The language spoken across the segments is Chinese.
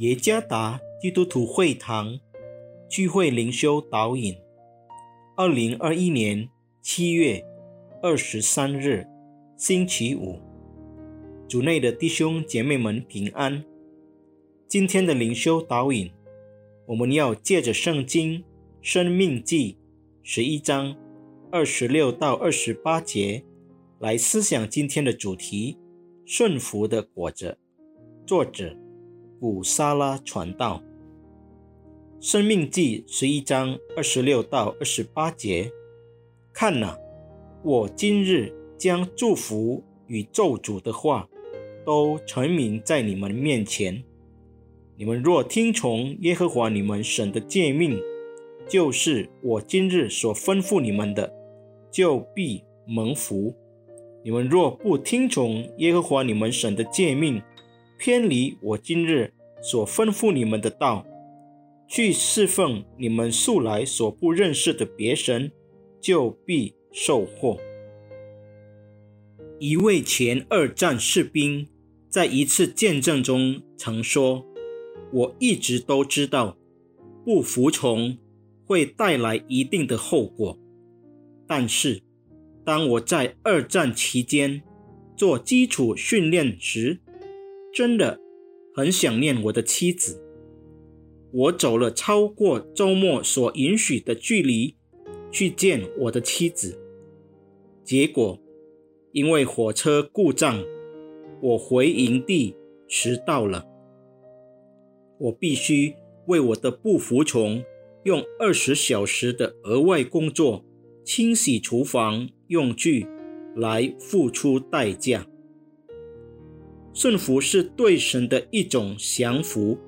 耶加达基督徒会堂聚会灵修导引，二零二一年七月二十三日，星期五，主内的弟兄姐妹们平安。今天的灵修导引，我们要借着圣经《生命记》十一章二十六到二十八节来思想今天的主题：顺服的果子。作者。古沙拉传道，《生命记》十一章二十六到二十八节。看哪，我今日将祝福与咒诅的话都陈明在你们面前。你们若听从耶和华你们神的诫命，就是我今日所吩咐你们的，就必蒙福；你们若不听从耶和华你们神的诫命，偏离我今日所吩咐你们的道，去侍奉你们素来所不认识的别神，就必受祸。一位前二战士兵在一次见证中曾说：“我一直都知道，不服从会带来一定的后果，但是当我在二战期间做基础训练时，真的很想念我的妻子。我走了超过周末所允许的距离去见我的妻子。结果，因为火车故障，我回营地迟到了。我必须为我的不服从用二十小时的额外工作清洗厨房用具来付出代价。顺服是对神的一种降服。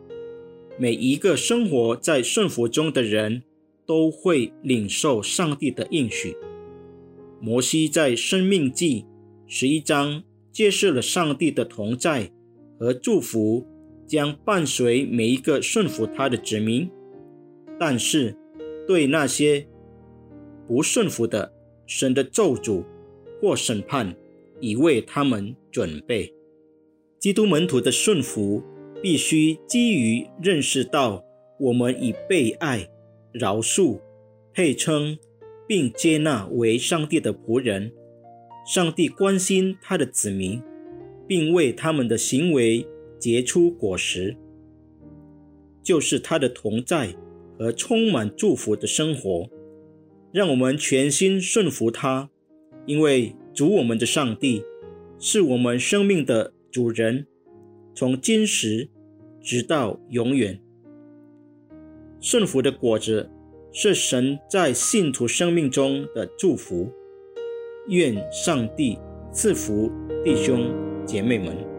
每一个生活在顺服中的人都会领受上帝的应许。摩西在《生命记》十一章揭示了上帝的同在和祝福将伴随每一个顺服他的子民，但是对那些不顺服的，神的咒诅或审判已为他们准备。基督门徒的顺服，必须基于认识到我们已被爱、饶恕、配称，并接纳为上帝的仆人。上帝关心他的子民，并为他们的行为结出果实，就是他的同在和充满祝福的生活。让我们全心顺服他，因为主我们的上帝是我们生命的。主人，从今时直到永远，顺服的果子是神在信徒生命中的祝福。愿上帝赐福弟兄姐妹们。